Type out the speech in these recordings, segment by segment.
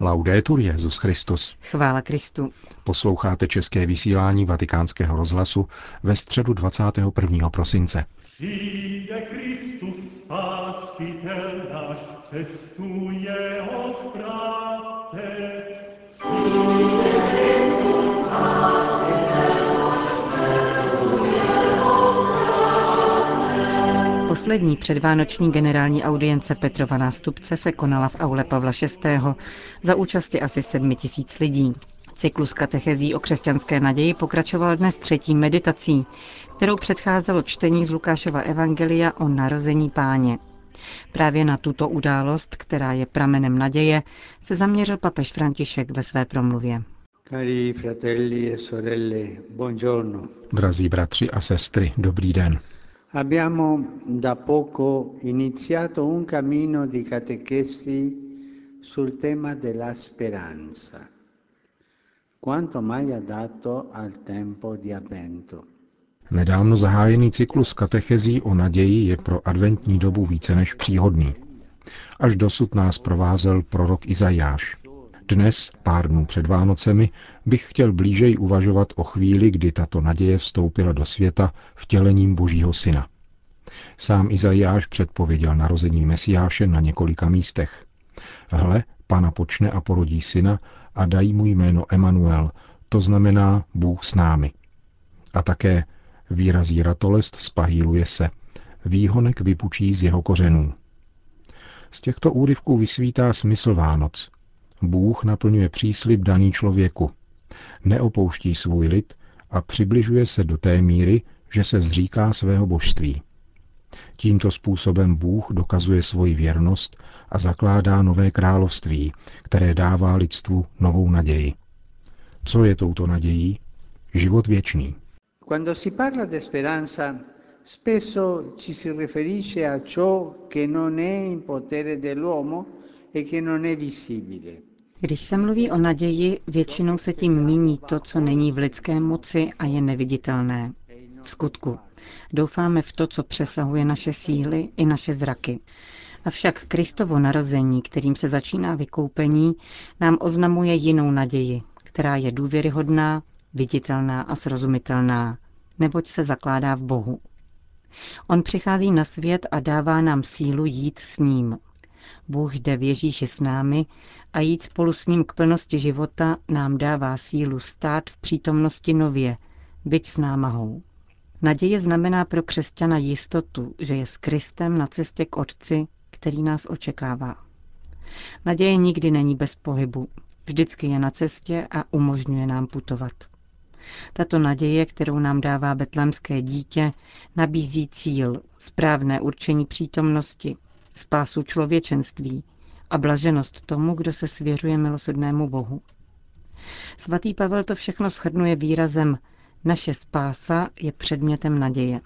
Laudetur Jezus Christus. Chvála Kristu. Posloucháte české vysílání Vatikánského rozhlasu ve středu 21. prosince. Přijde Kristus, spasitel náš, cestu jeho zpravte. Přijde Kristus, spasitel Poslední předvánoční generální audience Petrova nástupce se konala v aule Pavla VI. za účasti asi sedmi tisíc lidí. Cyklus katechezí o křesťanské naději pokračoval dnes třetí meditací, kterou předcházelo čtení z Lukášova evangelia o narození páně. Právě na tuto událost, která je pramenem naděje, se zaměřil papež František ve své promluvě. Cari fratelli e sorelle, buongiorno. Drazí bratři a sestry, dobrý den. Abbiamo da poco iniziato un cammino di catechesi sul tema della speranza, quanto mai adatto al tempo di avvento. Nedávno zahájený cyklus katechezí o naději je pro adventní dobu více než příhodný. Až dosud nás provázel prorok Izajáš. Dnes, pár dnů před Vánocemi, bych chtěl blížej uvažovat o chvíli, kdy tato naděje vstoupila do světa vtělením Božího Syna. Sám Izajáš předpověděl narození Mesiáše na několika místech. Hle, pana počne a porodí syna a dají mu jméno Emanuel, to znamená Bůh s námi. A také výrazí ratolest spahýluje se, výhonek vypučí z jeho kořenů. Z těchto úryvků vysvítá smysl Vánoc, Bůh naplňuje příslib daný člověku. Neopouští svůj lid a přibližuje se do té míry, že se zříká svého božství. Tímto způsobem Bůh dokazuje svoji věrnost a zakládá nové království, které dává lidstvu novou naději. Co je touto nadějí? Život věčný. Quando si parla di speranza, spesso ci si riferisce a ciò che non è in potere dell'uomo e che non è visibile. Když se mluví o naději, většinou se tím míní to, co není v lidské moci a je neviditelné. V skutku, doufáme v to, co přesahuje naše síly i naše zraky. Avšak Kristovo narození, kterým se začíná vykoupení, nám oznamuje jinou naději, která je důvěryhodná, viditelná a srozumitelná, neboť se zakládá v Bohu. On přichází na svět a dává nám sílu jít s ním, Bůh jde v Ježíši s námi a jít spolu s ním k plnosti života nám dává sílu stát v přítomnosti nově, byť s námahou. Naděje znamená pro křesťana jistotu, že je s Kristem na cestě k Otci, který nás očekává. Naděje nikdy není bez pohybu, vždycky je na cestě a umožňuje nám putovat. Tato naděje, kterou nám dává betlémské dítě, nabízí cíl, správné určení přítomnosti, spásu člověčenství a blaženost tomu, kdo se svěřuje milosrdnému Bohu. Svatý Pavel to všechno shrnuje výrazem naše spása je předmětem naděje.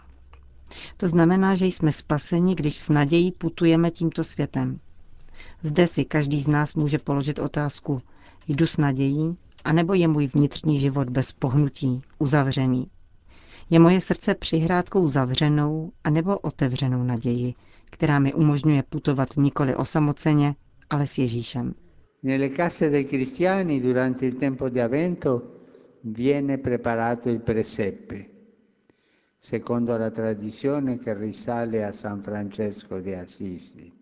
To znamená, že jsme spaseni, když s nadějí putujeme tímto světem. Zde si každý z nás může položit otázku, jdu s nadějí, anebo je můj vnitřní život bez pohnutí, uzavřený. Je moje srdce přihrádkou zavřenou anebo otevřenou naději, která mi umožňuje putovat nikoli osamoceně, ale s Ježíšem. Nelle case dei cristiani durante il tempo di avvento viene preparato il presepe, secondo la tradizione che risale a San Francesco di Assisi.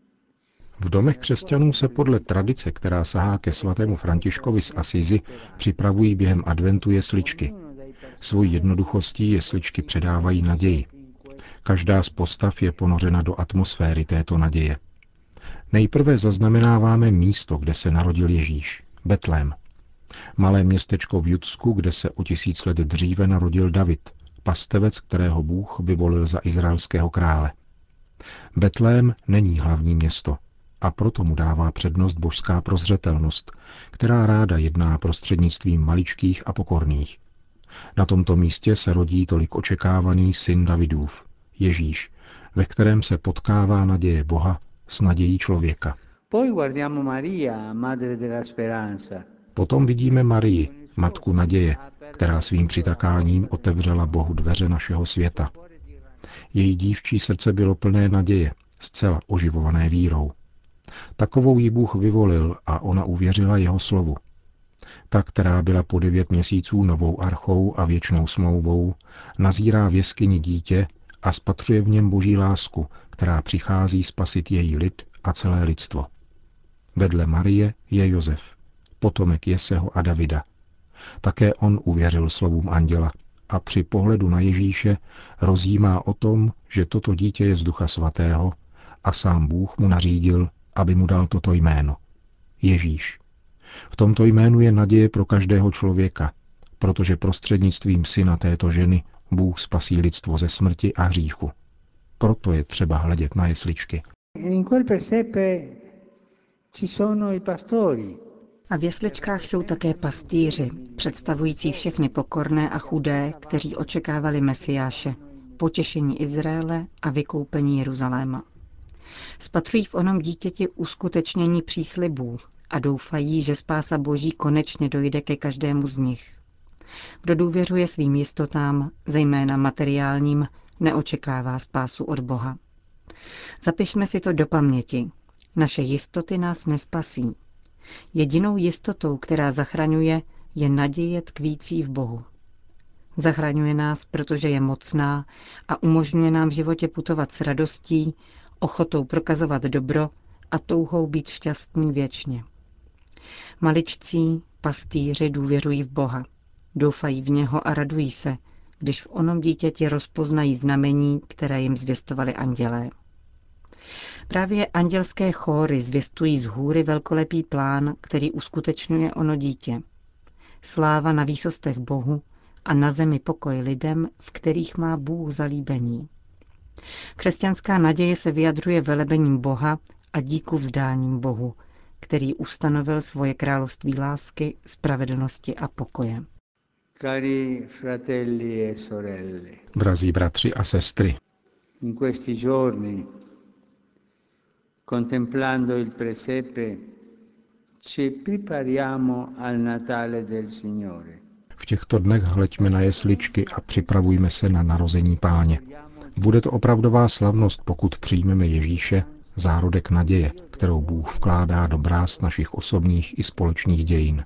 V domech křesťanů se podle tradice, která sahá ke svatému Františkovi z Asizi, připravují během adventu jesličky. Svojí jednoduchostí jesličky předávají naději. Každá z postav je ponořena do atmosféry této naděje. Nejprve zaznamenáváme místo, kde se narodil Ježíš, Betlém. Malé městečko v Judsku, kde se o tisíc let dříve narodil David, pastevec, kterého Bůh vyvolil za izraelského krále. Betlém není hlavní město a proto mu dává přednost božská prozřetelnost, která ráda jedná prostřednictvím maličkých a pokorných. Na tomto místě se rodí tolik očekávaný syn Davidův, Ježíš, ve kterém se potkává naděje Boha s nadějí člověka. Potom vidíme Marii, matku naděje, která svým přitakáním otevřela Bohu dveře našeho světa. Její dívčí srdce bylo plné naděje, zcela oživované vírou. Takovou ji Bůh vyvolil a ona uvěřila jeho slovu. Ta, která byla po devět měsíců novou archou a věčnou smlouvou, nazírá v jeskyni dítě a spatřuje v něm boží lásku, která přichází spasit její lid a celé lidstvo. Vedle Marie je Josef, potomek Jeseho a Davida. Také on uvěřil slovům anděla a při pohledu na Ježíše rozjímá o tom, že toto dítě je z Ducha Svatého a sám Bůh mu nařídil, aby mu dal toto jméno. Ježíš. V tomto jménu je naděje pro každého člověka, protože prostřednictvím syna této ženy Bůh spasí lidstvo ze smrti a hříchu. Proto je třeba hledět na jesličky. A v jesličkách jsou také pastýři, představující všechny pokorné a chudé, kteří očekávali Mesiáše, potěšení Izraele a vykoupení Jeruzaléma. Spatřují v onom dítěti uskutečnění příslibů a doufají, že spása Boží konečně dojde ke každému z nich. Kdo důvěřuje svým jistotám, zejména materiálním, neočekává spásu od Boha. Zapišme si to do paměti. Naše jistoty nás nespasí. Jedinou jistotou, která zachraňuje, je naděje tkvící v Bohu. Zachraňuje nás, protože je mocná a umožňuje nám v životě putovat s radostí, ochotou prokazovat dobro a touhou být šťastní věčně. Maličcí, pastýři důvěřují v Boha. Doufají v něho a radují se, když v onom dítěti rozpoznají znamení, které jim zvěstovali andělé. Právě andělské chóry zvěstují z hůry velkolepý plán, který uskutečňuje ono dítě. Sláva na výsostech Bohu a na zemi pokoj lidem, v kterých má Bůh zalíbení. Křesťanská naděje se vyjadřuje velebením Boha a díku vzdáním Bohu, který ustanovil svoje království lásky, spravedlnosti a pokoje. Drazí bratři a sestry, in questi giorni, contemplando il presepe, ci prepariamo al Natale del Signore. v těchto dnech hleďme na jesličky a připravujme se na narození páně. Bude to opravdová slavnost, pokud přijmeme Ježíše, zárodek naděje, kterou Bůh vkládá do bráz našich osobních i společných dějin.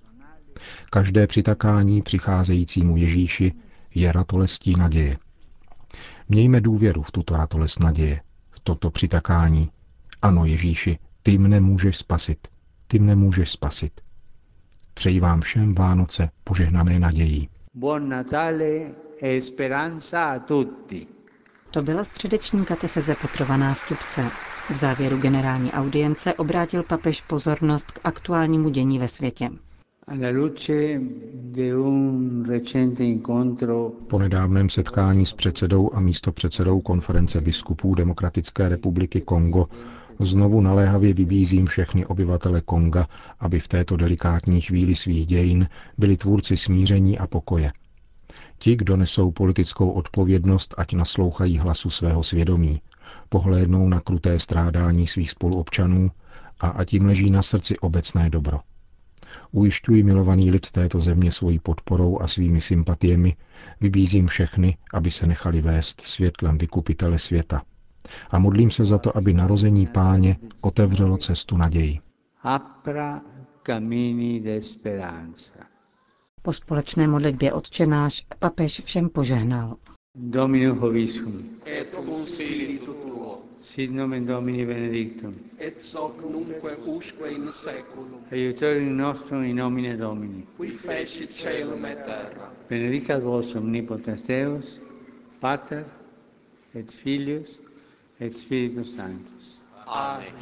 Každé přitakání přicházejícímu Ježíši je ratolestí naděje. Mějme důvěru v tuto ratolest naděje, v toto přitakání. Ano, Ježíši, ty mne můžeš spasit. Ty mne můžeš spasit. Přeji vám všem Vánoce požehnané nadějí. Buon Natale e speranza a tutti. To byla středeční katecheze Petrova nástupce. V závěru generální audience obrátil papež pozornost k aktuálnímu dění ve světě. Po nedávném setkání s předsedou a místopředsedou konference biskupů Demokratické republiky Kongo znovu naléhavě vybízím všechny obyvatele Konga, aby v této delikátní chvíli svých dějin byli tvůrci smíření a pokoje. Ti, kdo nesou politickou odpovědnost, ať naslouchají hlasu svého svědomí, pohlédnou na kruté strádání svých spoluobčanů a ať jim leží na srdci obecné dobro. Ujišťuji milovaný lid této země svojí podporou a svými sympatiemi, vybízím všechny, aby se nechali vést světlem vykupitele světa. A modlím se za to, aby narození páně otevřelo cestu naději. apra cammini de speranza. Po společné modlitbě odčenáš papež všem požehnal. Dominus Hovisum. et cum spiritu tuo, Sit nomen Domini benedictum. et soc nunque usque in seculum, Aiutorium nostrum in nomine Domini. qui fecit caelum et terra. Benedicat vos omnipotens Deus, Pater et Filius et Spiritus Sanctus. Amen.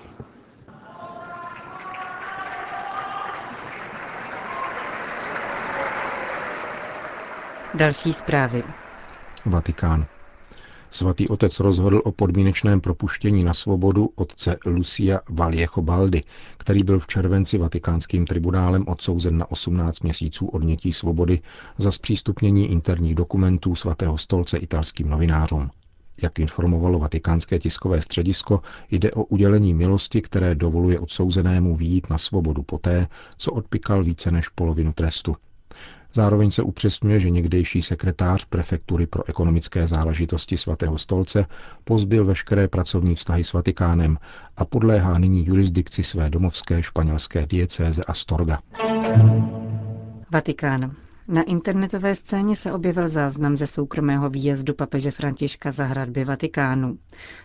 Další zprávy. Vatikán. Svatý otec rozhodl o podmínečném propuštění na svobodu otce Lucia Valiecho Baldi, který byl v červenci vatikánským tribunálem odsouzen na 18 měsíců odnětí svobody za zpřístupnění interních dokumentů svatého stolce italským novinářům. Jak informovalo vatikánské tiskové středisko, jde o udělení milosti, které dovoluje odsouzenému výjít na svobodu poté, co odpikal více než polovinu trestu. Zároveň se upřesňuje, že někdejší sekretář prefektury pro ekonomické záležitosti svatého stolce pozbyl veškeré pracovní vztahy s Vatikánem a podléhá nyní jurisdikci své domovské španělské diecéze Astorga. Vatikán. Na internetové scéně se objevil záznam ze soukromého výjezdu papeže Františka za hradby Vatikánu.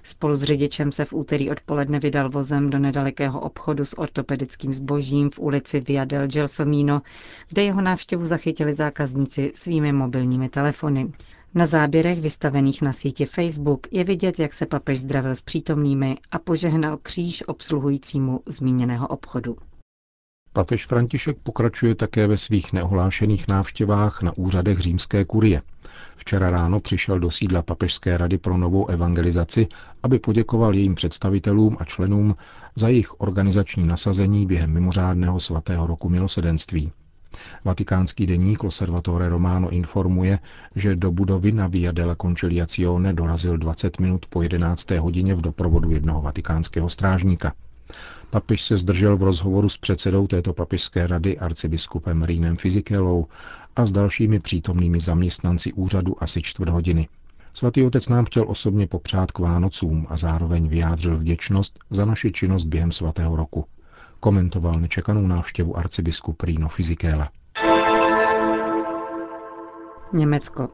Spolu s řidičem se v úterý odpoledne vydal vozem do nedalekého obchodu s ortopedickým zbožím v ulici Via del Gelsomino, kde jeho návštěvu zachytili zákazníci svými mobilními telefony. Na záběrech vystavených na síti Facebook je vidět, jak se papež zdravil s přítomnými a požehnal kříž obsluhujícímu zmíněného obchodu. Papež František pokračuje také ve svých neohlášených návštěvách na úřadech římské kurie. Včera ráno přišel do sídla Papežské rady pro novou evangelizaci, aby poděkoval jejím představitelům a členům za jejich organizační nasazení během mimořádného svatého roku milosedenství. Vatikánský deník Loservatore Romano informuje, že do budovy na Via della Conciliazione dorazil 20 minut po 11. hodině v doprovodu jednoho vatikánského strážníka. Papež se zdržel v rozhovoru s předsedou této papežské rady arcibiskupem Rýnem Fizikelou a s dalšími přítomnými zaměstnanci úřadu asi čtvrt hodiny. Svatý otec nám chtěl osobně popřát k Vánocům a zároveň vyjádřil vděčnost za naši činnost během svatého roku. Komentoval nečekanou návštěvu arcibiskup Rino Fizikela. Německo.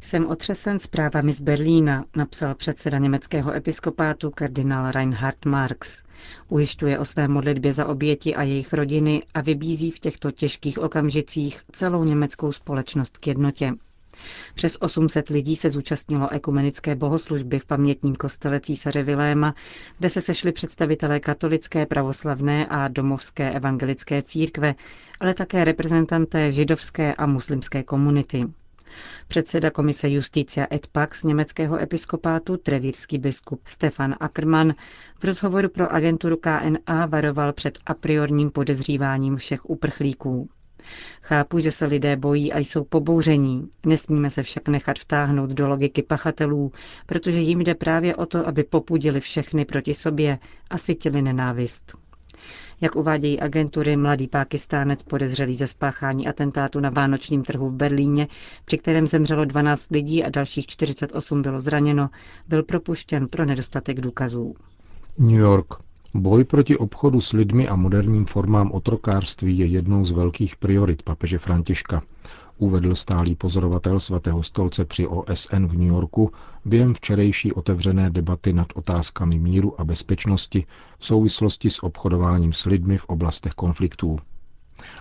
Jsem otřesen zprávami z Berlína, napsal předseda německého episkopátu kardinál Reinhard Marx. Ujišťuje o své modlitbě za oběti a jejich rodiny a vybízí v těchto těžkých okamžicích celou německou společnost k jednotě. Přes 800 lidí se zúčastnilo ekumenické bohoslužby v pamětním kostele císaře Viléma, kde se sešli představitelé katolické, pravoslavné a domovské evangelické církve, ale také reprezentanté židovské a muslimské komunity. Předseda komise Justícia et Pax německého episkopátu, trevírský biskup Stefan Ackermann, v rozhovoru pro agenturu KNA varoval před a priorním podezříváním všech uprchlíků. Chápu, že se lidé bojí a jsou pobouření. Nesmíme se však nechat vtáhnout do logiky pachatelů, protože jim jde právě o to, aby popudili všechny proti sobě a sytili nenávist. Jak uvádějí agentury, mladý pákistánec podezřelý ze spáchání atentátu na vánočním trhu v Berlíně, při kterém zemřelo 12 lidí a dalších 48 bylo zraněno, byl propuštěn pro nedostatek důkazů. New York. Boj proti obchodu s lidmi a moderním formám otrokářství je jednou z velkých priorit papeže Františka uvedl stálý pozorovatel svatého stolce při OSN v New Yorku během včerejší otevřené debaty nad otázkami míru a bezpečnosti v souvislosti s obchodováním s lidmi v oblastech konfliktů.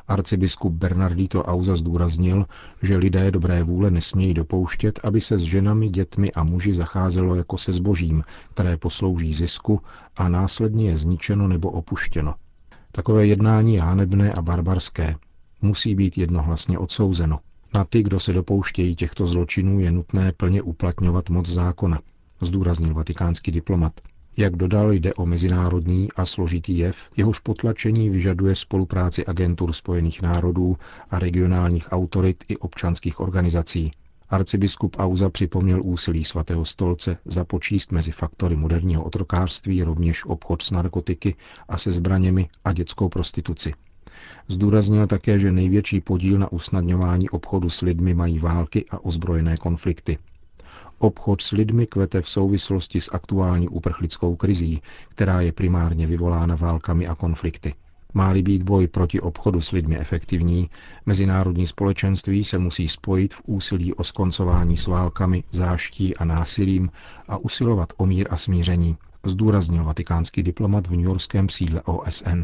Arcibiskup Bernardito Auza zdůraznil, že lidé dobré vůle nesmějí dopouštět, aby se s ženami, dětmi a muži zacházelo jako se zbožím, které poslouží zisku a následně je zničeno nebo opuštěno. Takové jednání je hanebné a barbarské. Musí být jednohlasně odsouzeno. Na ty, kdo se dopouštějí těchto zločinů, je nutné plně uplatňovat moc zákona, zdůraznil vatikánský diplomat. Jak dodal, jde o mezinárodní a složitý jev, jehož potlačení vyžaduje spolupráci agentur Spojených národů a regionálních autorit i občanských organizací. Arcibiskup Auza připomněl úsilí svatého stolce započíst mezi faktory moderního otrokářství rovněž obchod s narkotiky a se zbraněmi a dětskou prostituci. Zdůraznil také, že největší podíl na usnadňování obchodu s lidmi mají války a ozbrojené konflikty. Obchod s lidmi kvete v souvislosti s aktuální uprchlickou krizí, která je primárně vyvolána válkami a konflikty. Má-li být boj proti obchodu s lidmi efektivní, mezinárodní společenství se musí spojit v úsilí o skoncování s válkami, záští a násilím a usilovat o mír a smíření, zdůraznil vatikánský diplomat v newyorském sídle OSN.